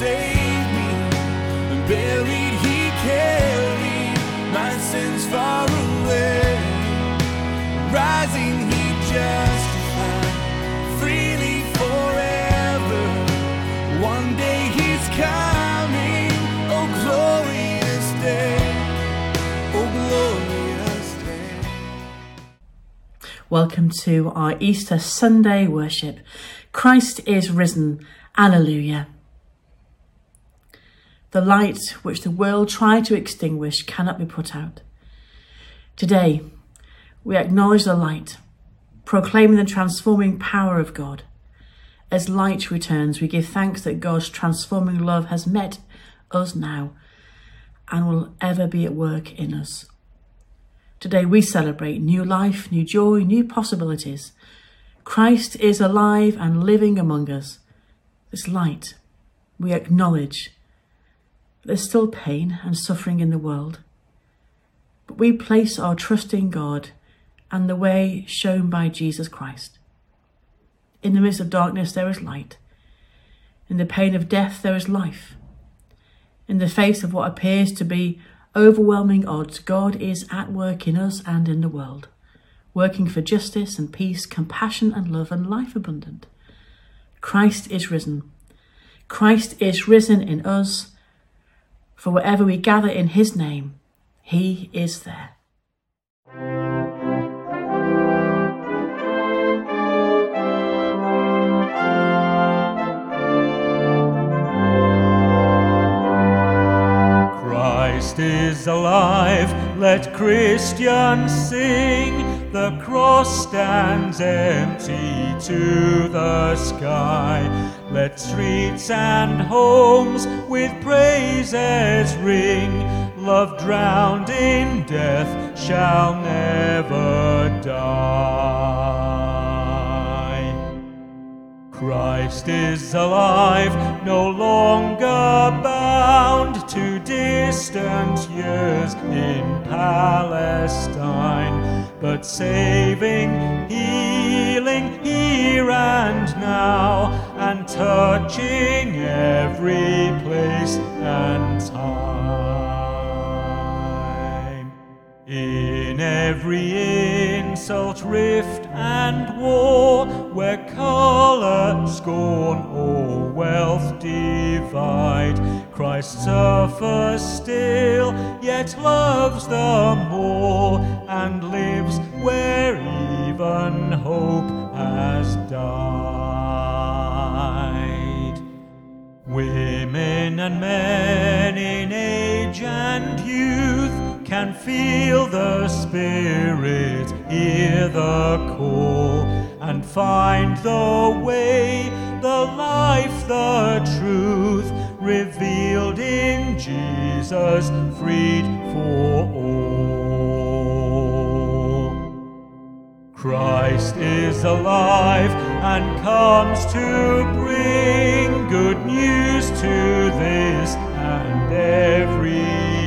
saved me. And buried, he carried my sins far away. Rising, he justified freely forever. One day he's coming. Oh, glorious day. Oh, glorious day. Welcome to our Easter Sunday worship. Christ is risen. Alleluia. The light which the world tried to extinguish cannot be put out. Today, we acknowledge the light, proclaiming the transforming power of God. As light returns, we give thanks that God's transforming love has met us now and will ever be at work in us. Today we celebrate new life, new joy, new possibilities. Christ is alive and living among us. This light we acknowledge. There's still pain and suffering in the world. But we place our trust in God and the way shown by Jesus Christ. In the midst of darkness, there is light. In the pain of death, there is life. In the face of what appears to be overwhelming odds, God is at work in us and in the world, working for justice and peace, compassion and love, and life abundant. Christ is risen. Christ is risen in us. For wherever we gather in his name, he is there. Christ is alive, let Christians sing. The cross stands empty to the sky. Let streets and homes with praises ring. Love drowned in death shall never die. Christ is alive, no longer bound to distant years in Palestine, but saving, healing here and now, and touching every place and time. In every insult, rift, and war, where colour, scorn, or wealth divide, Christ suffers still, yet loves the more, and lives where even hope has died. Women and men in age and youth can feel the Spirit, hear the call, and find the way, the life, the truth, revealed in Jesus, freed for all. Christ is alive and comes to bring good news to this and every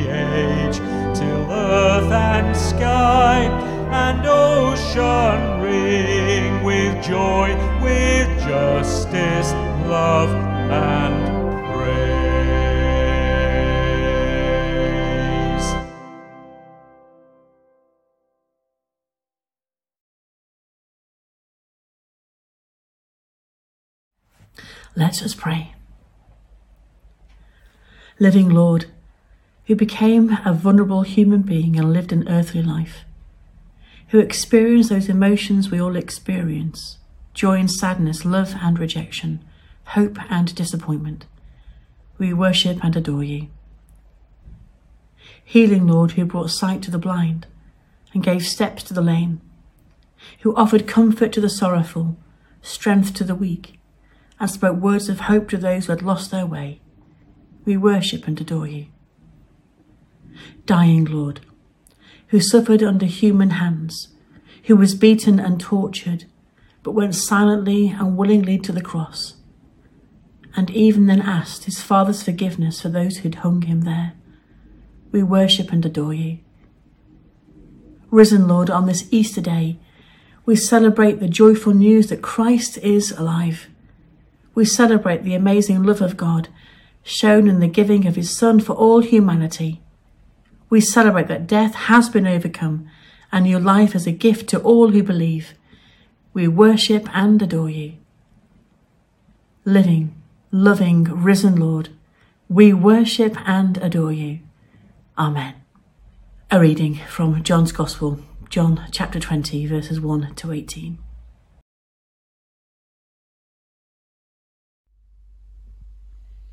age, till earth and sky and ocean ring with joy, with justice, love, and Let us pray. Living Lord, who became a vulnerable human being and lived an earthly life, who experienced those emotions we all experience joy and sadness, love and rejection, hope and disappointment. We worship and adore you. Healing Lord, who brought sight to the blind and gave steps to the lame, who offered comfort to the sorrowful, strength to the weak, and spoke words of hope to those who had lost their way. We worship and adore you. Dying Lord, who suffered under human hands, who was beaten and tortured, but went silently and willingly to the cross, and even then asked his Father's forgiveness for those who'd hung him there. We worship and adore you. Risen Lord, on this Easter day, we celebrate the joyful news that Christ is alive. We celebrate the amazing love of God shown in the giving of his Son for all humanity. We celebrate that death has been overcome and your life is a gift to all who believe. We worship and adore you. Living, loving, risen Lord, we worship and adore you. Amen. A reading from John's Gospel, John chapter 20, verses 1 to 18.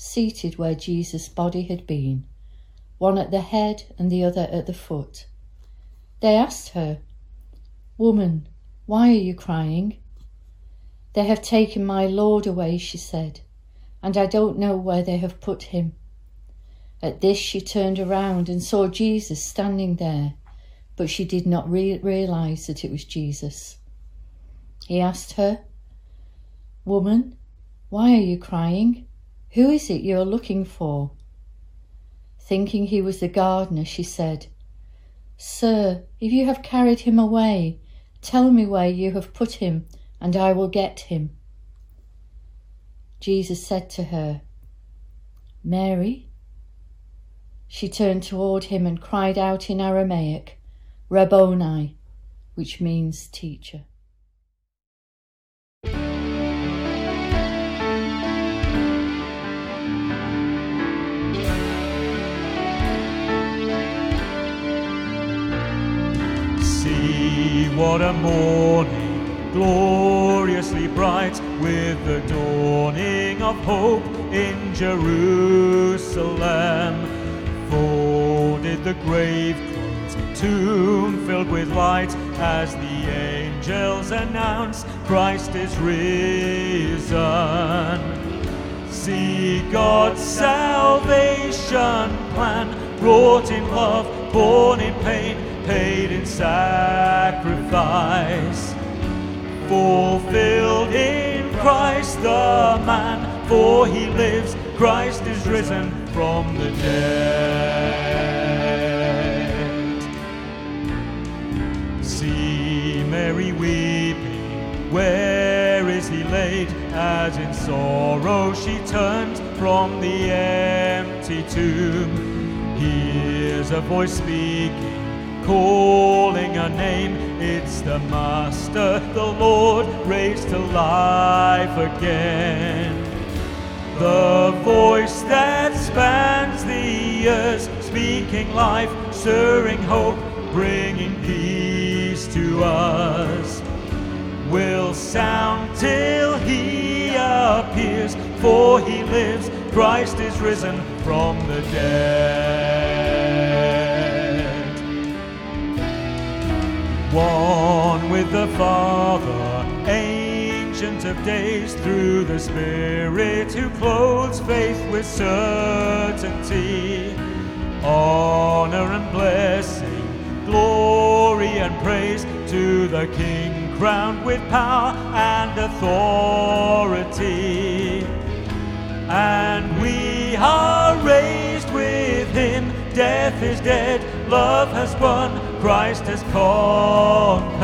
seated where Jesus' body had been, one at the head and the other at the foot. They asked her, Woman, why are you crying? They have taken my Lord away, she said, and I don't know where they have put him. At this she turned around and saw Jesus standing there, but she did not re- realize that it was Jesus. He asked her, Woman, why are you crying? Who is it you are looking for? Thinking he was the gardener, she said, Sir, if you have carried him away, tell me where you have put him, and I will get him. Jesus said to her, Mary. She turned toward him and cried out in Aramaic, Rabboni, which means teacher. What a morning, gloriously bright, with the dawning of hope in Jerusalem. Folded the grave clothes, tomb filled with light, as the angels announce Christ is risen. See God's salvation plan, wrought in love, born in pain, paid in sacrifice, fulfilled in Christ the man, for he lives, Christ is risen from the dead. See Mary weeping, where is he laid? As in sorrow she turns from the empty tomb, hears a voice speaking calling a name. It's the Master, the Lord, raised to life again. The voice that spans the years, speaking life, stirring hope, bringing peace to us, will sound till he appears, for he lives, Christ is risen from the dead. One with the Father, ancient of days, through the Spirit who clothes faith with certainty. Honor and blessing, glory and praise to the King crowned with power and authority. And we are raised with him death is dead, love has won, Christ has conquered.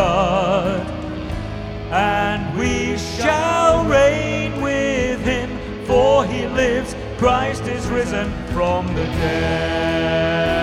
And we shall reign with him, for he lives, Christ is risen from the dead.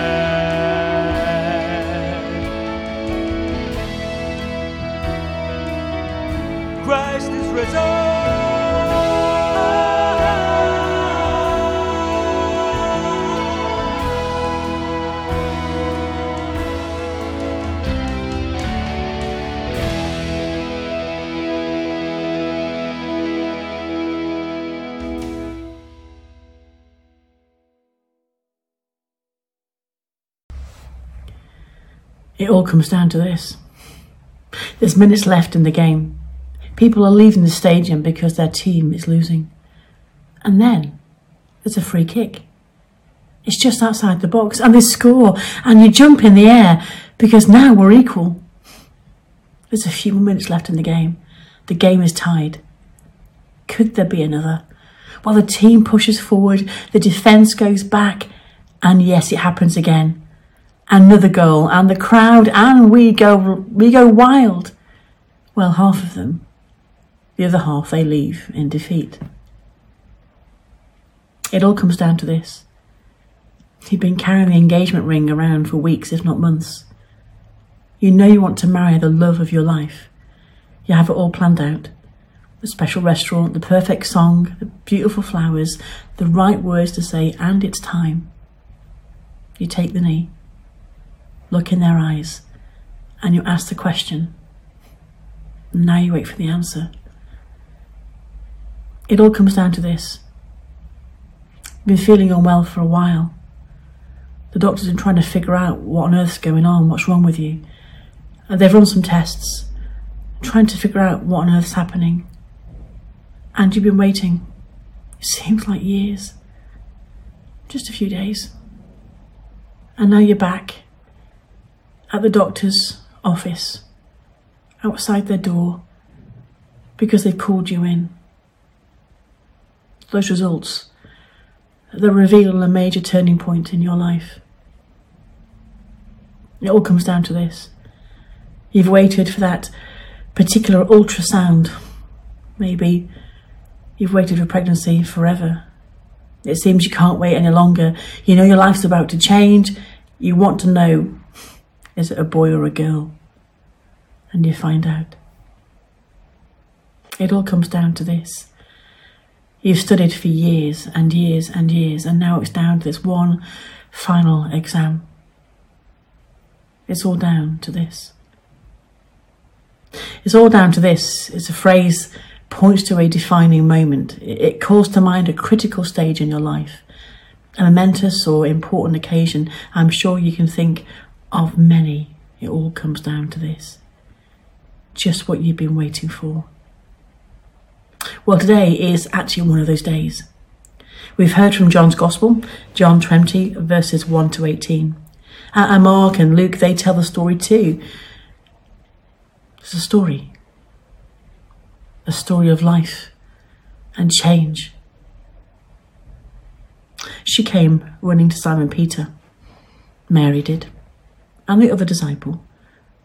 It all comes down to this. There's minutes left in the game. People are leaving the stadium because their team is losing. And then there's a free kick. It's just outside the box and they score and you jump in the air because now we're equal. There's a few more minutes left in the game. The game is tied. Could there be another? While the team pushes forward, the defence goes back, and yes, it happens again. Another goal, and the crowd and we go we go wild. Well, half of them. The other half they leave in defeat. It all comes down to this. You've been carrying the engagement ring around for weeks, if not months. You know you want to marry the love of your life. You have it all planned out. The special restaurant, the perfect song, the beautiful flowers, the right words to say, and it's time. You take the knee, look in their eyes, and you ask the question. Now you wait for the answer. It all comes down to this. You've been feeling unwell for a while. The doctors have been trying to figure out what on earth's going on, what's wrong with you. And they've run some tests, trying to figure out what on earth's happening. And you've been waiting. It seems like years. Just a few days. And now you're back at the doctor's office, outside their door, because they've called you in. Those results, they reveal a major turning point in your life. It all comes down to this. You've waited for that particular ultrasound. Maybe you've waited for pregnancy forever. It seems you can't wait any longer. You know your life's about to change. You want to know is it a boy or a girl? And you find out. It all comes down to this. You've studied for years and years and years, and now it's down to this one final exam. It's all down to this. It's all down to this. It's a phrase points to a defining moment. It calls to mind a critical stage in your life, a momentous or important occasion. I'm sure you can think of many. It all comes down to this. Just what you've been waiting for. Well, today is actually one of those days. We've heard from John's Gospel, John 20, verses 1 to 18. And Mark and Luke, they tell the story too. It's a story. A story of life and change. She came running to Simon Peter. Mary did. And the other disciple,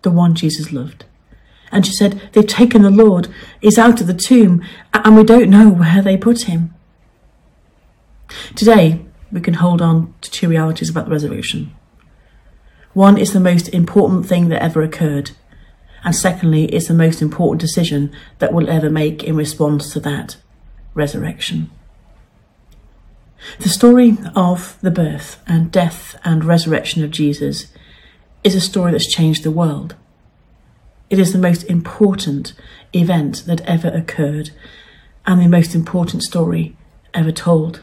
the one Jesus loved. And she said, They've taken the Lord. He's out of the tomb, and we don't know where they put him. Today, we can hold on to two realities about the resurrection. One is the most important thing that ever occurred, and secondly, it's the most important decision that we'll ever make in response to that resurrection. The story of the birth and death and resurrection of Jesus is a story that's changed the world. It is the most important event that ever occurred and the most important story ever told.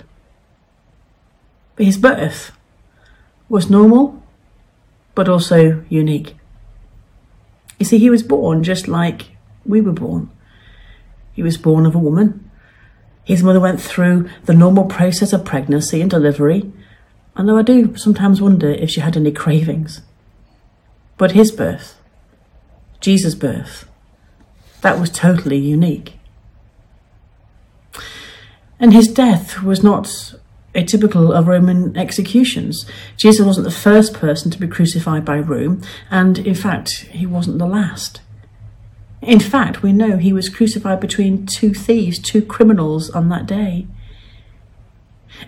But his birth was normal, but also unique. You see, he was born just like we were born. He was born of a woman. His mother went through the normal process of pregnancy and delivery, and though I do sometimes wonder if she had any cravings. But his birth, Jesus' birth, that was totally unique. And his death was not atypical of Roman executions. Jesus wasn't the first person to be crucified by Rome, and in fact, he wasn't the last. In fact, we know he was crucified between two thieves, two criminals on that day.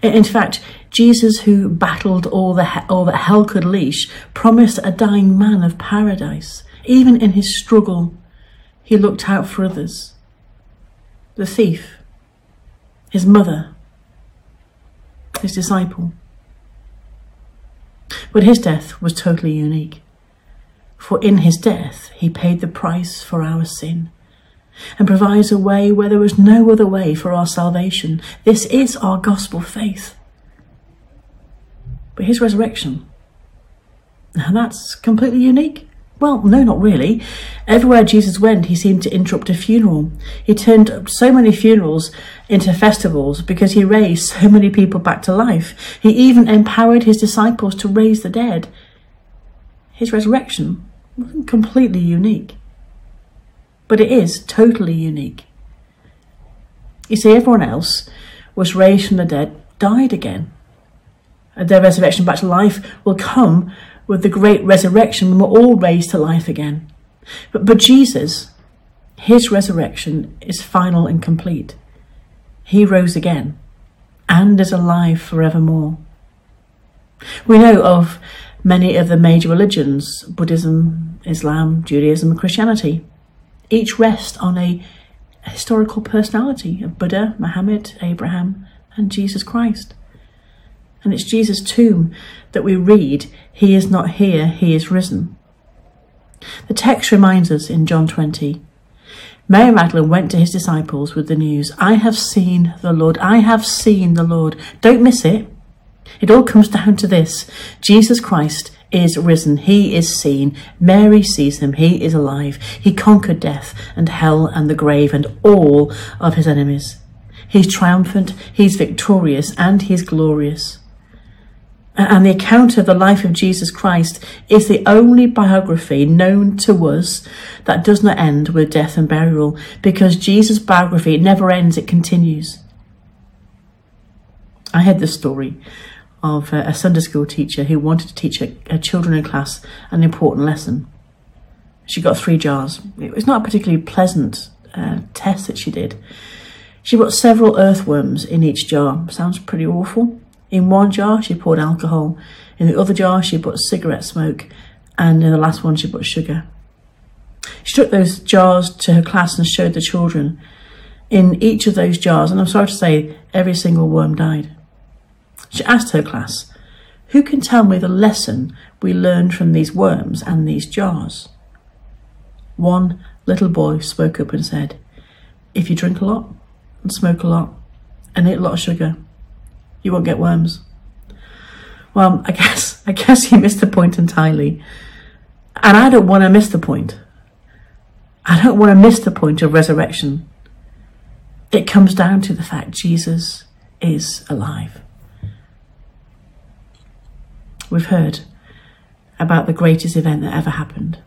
In fact, Jesus, who battled all, the, all that hell could leash, promised a dying man of paradise. Even in his struggle, he looked out for others. The thief, his mother, his disciple. But his death was totally unique. For in his death, he paid the price for our sin and provides a way where there was no other way for our salvation. This is our gospel faith. But his resurrection, now that's completely unique. Well, no, not really. Everywhere Jesus went, he seemed to interrupt a funeral. He turned so many funerals into festivals because he raised so many people back to life. He even empowered his disciples to raise the dead. His resurrection wasn't completely unique, but it is totally unique. You see, everyone else was raised from the dead, died again. And Their resurrection back to life will come with the great resurrection when we're all raised to life again. But, but Jesus, his resurrection is final and complete. He rose again and is alive forevermore. We know of many of the major religions Buddhism, Islam, Judaism, and Christianity. Each rest on a historical personality of Buddha, Muhammad, Abraham, and Jesus Christ and it's Jesus' tomb that we read, He is not here, He is risen. The text reminds us in John 20 Mary Magdalene went to his disciples with the news, I have seen the Lord, I have seen the Lord. Don't miss it. It all comes down to this Jesus Christ is risen. He is seen. Mary sees him. He is alive. He conquered death and hell and the grave and all of his enemies. He's triumphant, he's victorious, and he's glorious. And the account of the life of Jesus Christ is the only biography known to us that does not end with death and burial, because Jesus' biography never ends, it continues. I heard the story of a Sunday school teacher who wanted to teach her, children in class an important lesson. She got three jars. It was not a particularly pleasant uh, test that she did. She put several earthworms in each jar. Sounds pretty awful. In one jar, she poured alcohol. In the other jar, she put cigarette smoke. And in the last one, she put sugar. She took those jars to her class and showed the children. In each of those jars, and I'm sorry to say, every single worm died. She asked her class, Who can tell me the lesson we learned from these worms and these jars? One little boy spoke up and said, If you drink a lot and smoke a lot and eat a lot of sugar, you won't get worms. Well, I guess I guess you missed the point entirely. And I don't want to miss the point. I don't want to miss the point of resurrection. It comes down to the fact Jesus is alive. We've heard about the greatest event that ever happened.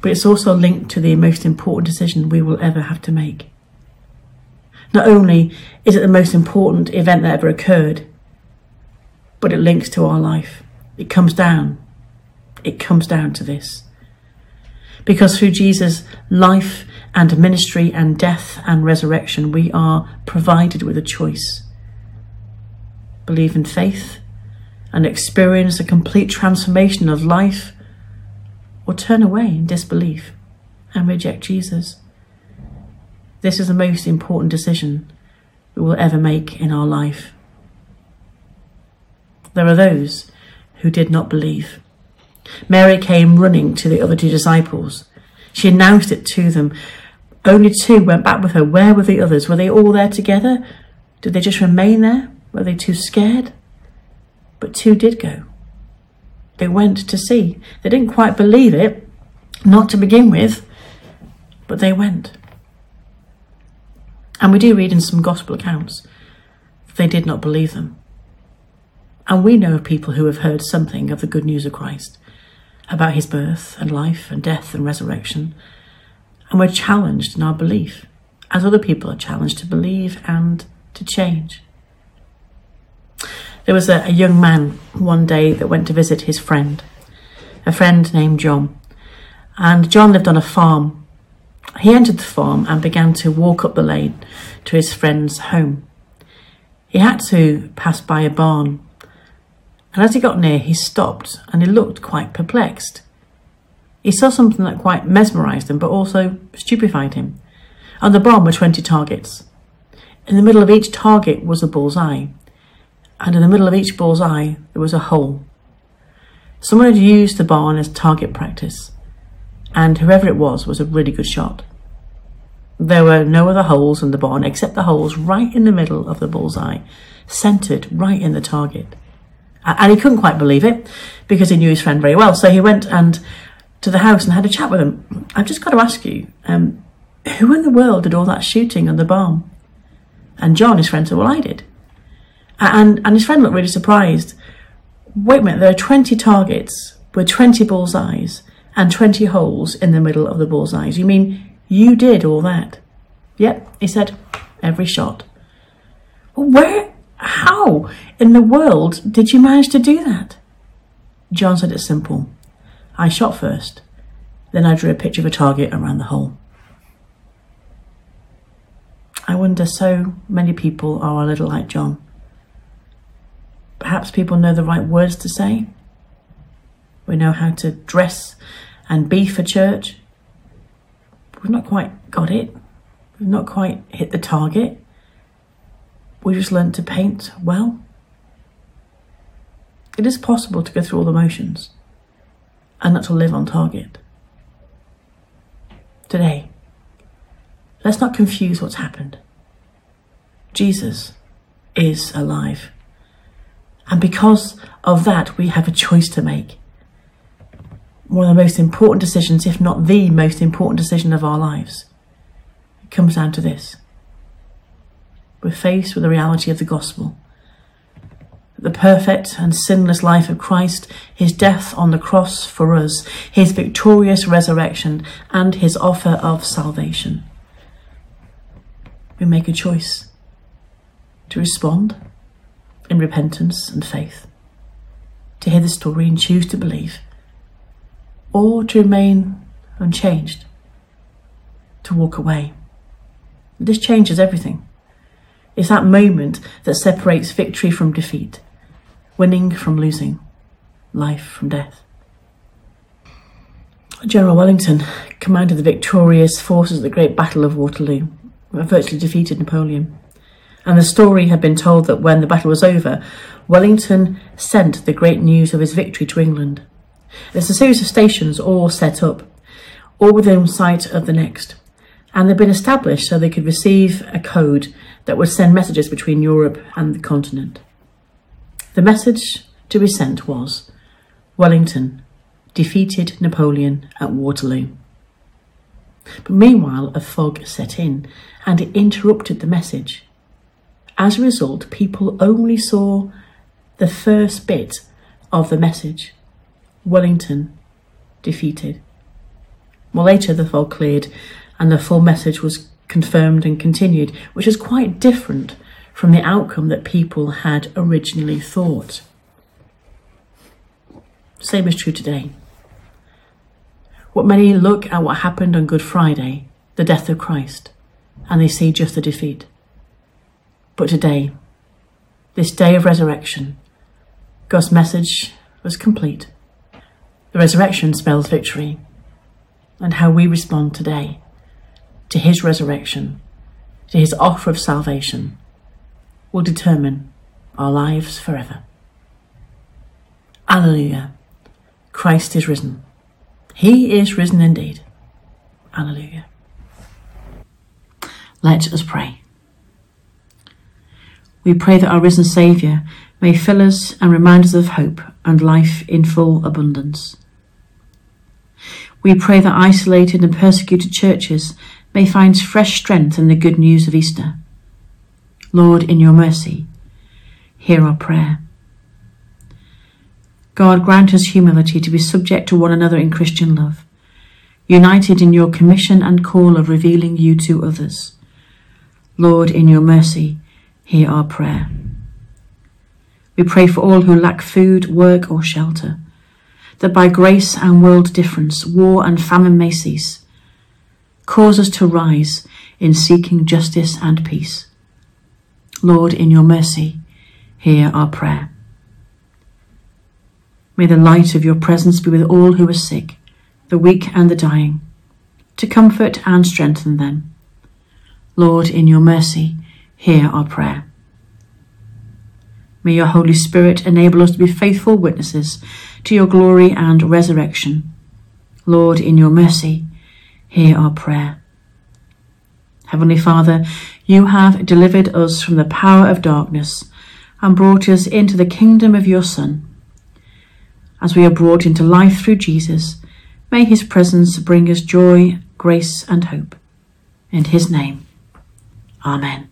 But it's also linked to the most important decision we will ever have to make. Not only is it the most important event that ever occurred, but it links to our life. It comes down. It comes down to this. Because through Jesus' life and ministry and death and resurrection, we are provided with a choice. Believe in faith and experience a complete transformation of life, or turn away in disbelief and reject Jesus. This is the most important decision we will ever make in our life. There are those who did not believe. Mary came running to the other two disciples. She announced it to them. Only two went back with her. Where were the others? Were they all there together? Did they just remain there? Were they too scared? But two did go. They went to see. They didn't quite believe it, not to begin with, but they went. And we do read in some gospel accounts they did not believe them. And we know of people who have heard something of the good news of Christ, about his birth and life and death and resurrection, and we're challenged in our belief, as other people are challenged to believe and to change. There was a, a young man one day that went to visit his friend, a friend named John. And John lived on a farm. He entered the farm and began to walk up the lane to his friend's home. He had to pass by a barn, and as he got near, he stopped and he looked quite perplexed. He saw something that quite mesmerised him, but also stupefied him. On the barn were 20 targets. In the middle of each target was a bullseye, and in the middle of each bull's eye there was a hole. Someone had used the barn as target practice, and whoever it was was a really good shot. There were no other holes in the barn except the holes right in the middle of the bullseye, centred right in the target. And he couldn't quite believe it because he knew his friend very well. So he went and to the house and had a chat with him. I've just got to ask you, um, who in the world did all that shooting on the barn? And John, his friend, said, Well, I did. And, and his friend looked really surprised. Wait a minute, there are 20 targets with 20 bullseyes and 20 holes in the middle of the bullseyes. You mean you did all that? Yep, he said, every shot. Where, how in the world did you manage to do that? John said it's simple. I shot first, then I drew a picture of a target around the hole. I wonder so many people are a little like John. Perhaps people know the right words to say. We know how to dress and be for church. We've not quite got it. We've not quite hit the target. We just learned to paint well. It is possible to go through all the motions and not to live on target. Today, let's not confuse what's happened. Jesus is alive. And because of that, we have a choice to make. One of the most important decisions, if not the most important decision of our lives, it comes down to this. We're faced with the reality of the gospel the perfect and sinless life of Christ, his death on the cross for us, his victorious resurrection, and his offer of salvation. We make a choice to respond in repentance and faith, to hear the story and choose to believe, or to remain unchanged, to walk away. This changes everything. It's that moment that separates victory from defeat winning from losing, life from death. General Wellington commanded the victorious forces at the Great Battle of Waterloo, virtually defeated Napoleon. And the story had been told that when the battle was over, Wellington sent the great news of his victory to England. There's a series of stations all set up, all within sight of the next, and they've been established so they could receive a code that would send messages between Europe and the continent. The message to be sent was Wellington defeated Napoleon at Waterloo. But meanwhile, a fog set in and it interrupted the message. As a result, people only saw the first bit of the message Wellington defeated. Well, later the fog cleared and the full message was confirmed and continued, which was quite different from the outcome that people had originally thought. Same is true today. What many look at what happened on Good Friday, the death of Christ, and they see just the defeat. But today, this day of resurrection, God's message was complete. The resurrection spells victory, and how we respond today to his resurrection, to his offer of salvation, will determine our lives forever. Alleluia. Christ is risen. He is risen indeed. Alleluia. Let us pray. We pray that our risen Saviour may fill us and remind us of hope and life in full abundance. We pray that isolated and persecuted churches may find fresh strength in the good news of Easter Lord, in your mercy, hear our prayer. God, grant us humility to be subject to one another in Christian love, united in your commission and call of revealing you to others. Lord, in your mercy, hear our prayer. We pray for all who lack food, work, or shelter, that by grace and world difference, war and famine may cease. Cause us to rise in seeking justice and peace. Lord, in your mercy, hear our prayer. May the light of your presence be with all who are sick, the weak and the dying, to comfort and strengthen them. Lord, in your mercy, hear our prayer. May your Holy Spirit enable us to be faithful witnesses to your glory and resurrection. Lord, in your mercy, hear our prayer. Heavenly Father, you have delivered us from the power of darkness and brought us into the kingdom of your Son. As we are brought into life through Jesus, may his presence bring us joy, grace, and hope. In his name, Amen.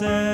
Trespasses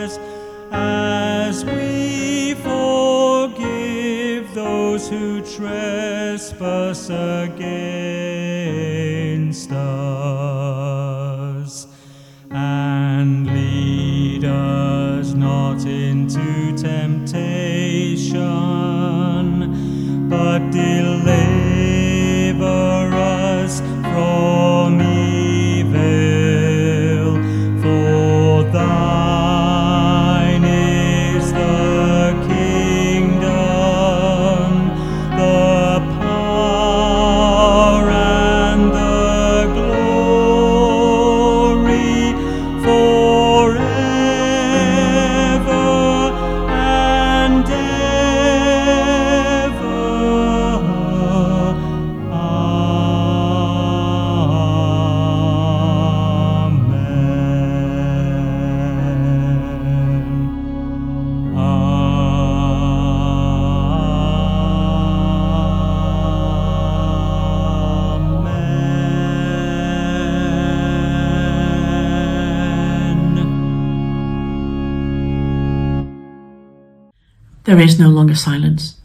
is no longer silence,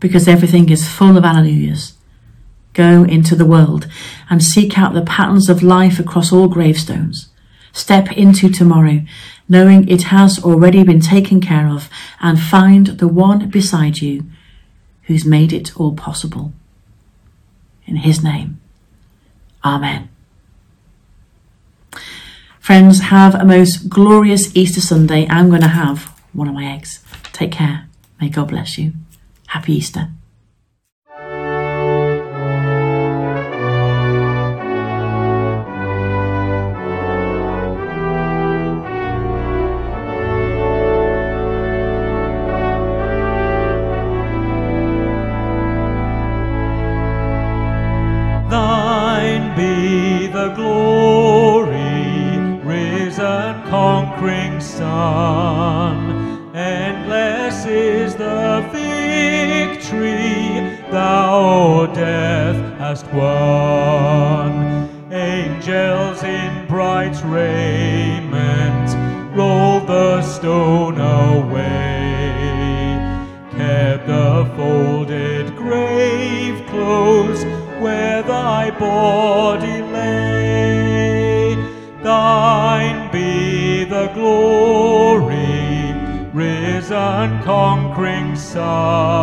because everything is full of alleluias. Go into the world and seek out the patterns of life across all gravestones. Step into tomorrow, knowing it has already been taken care of, and find the one beside you who's made it all possible. In his name, Amen. Friends, have a most glorious Easter Sunday. I'm going to have one of my eggs. Take care. May God bless you. Happy Easter. In raiment rolled the stone away kept the folded grave clothes where thy body lay. Thine be the glory, risen conquering Son.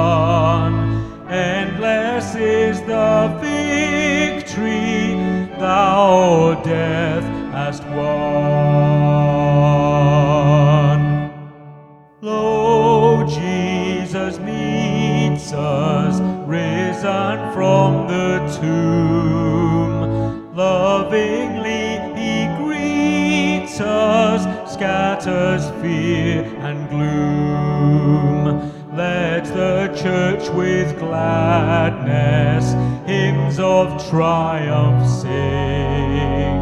Church with gladness hymns of triumph sing.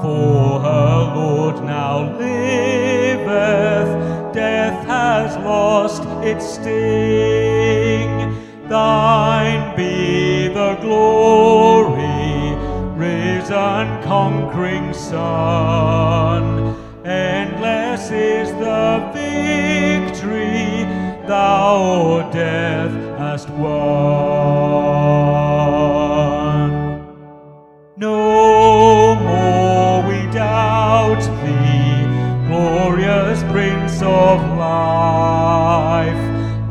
For her Lord now liveth, death has lost its sting. Thine be the glory, risen conquering Son. Thou, O death, hast won. No more we doubt thee, glorious Prince of life.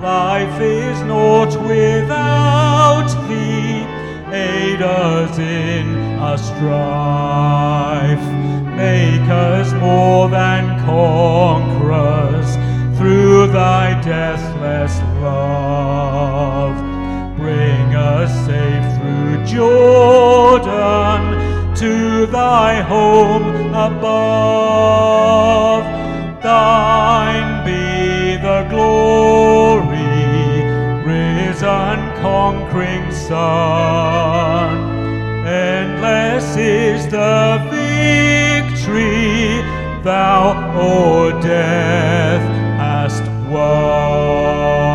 Life is naught without thee, aid us in our strife. Jordan to thy home above. Thine be the glory, risen conquering Son. Endless is the victory thou, O death, hast won.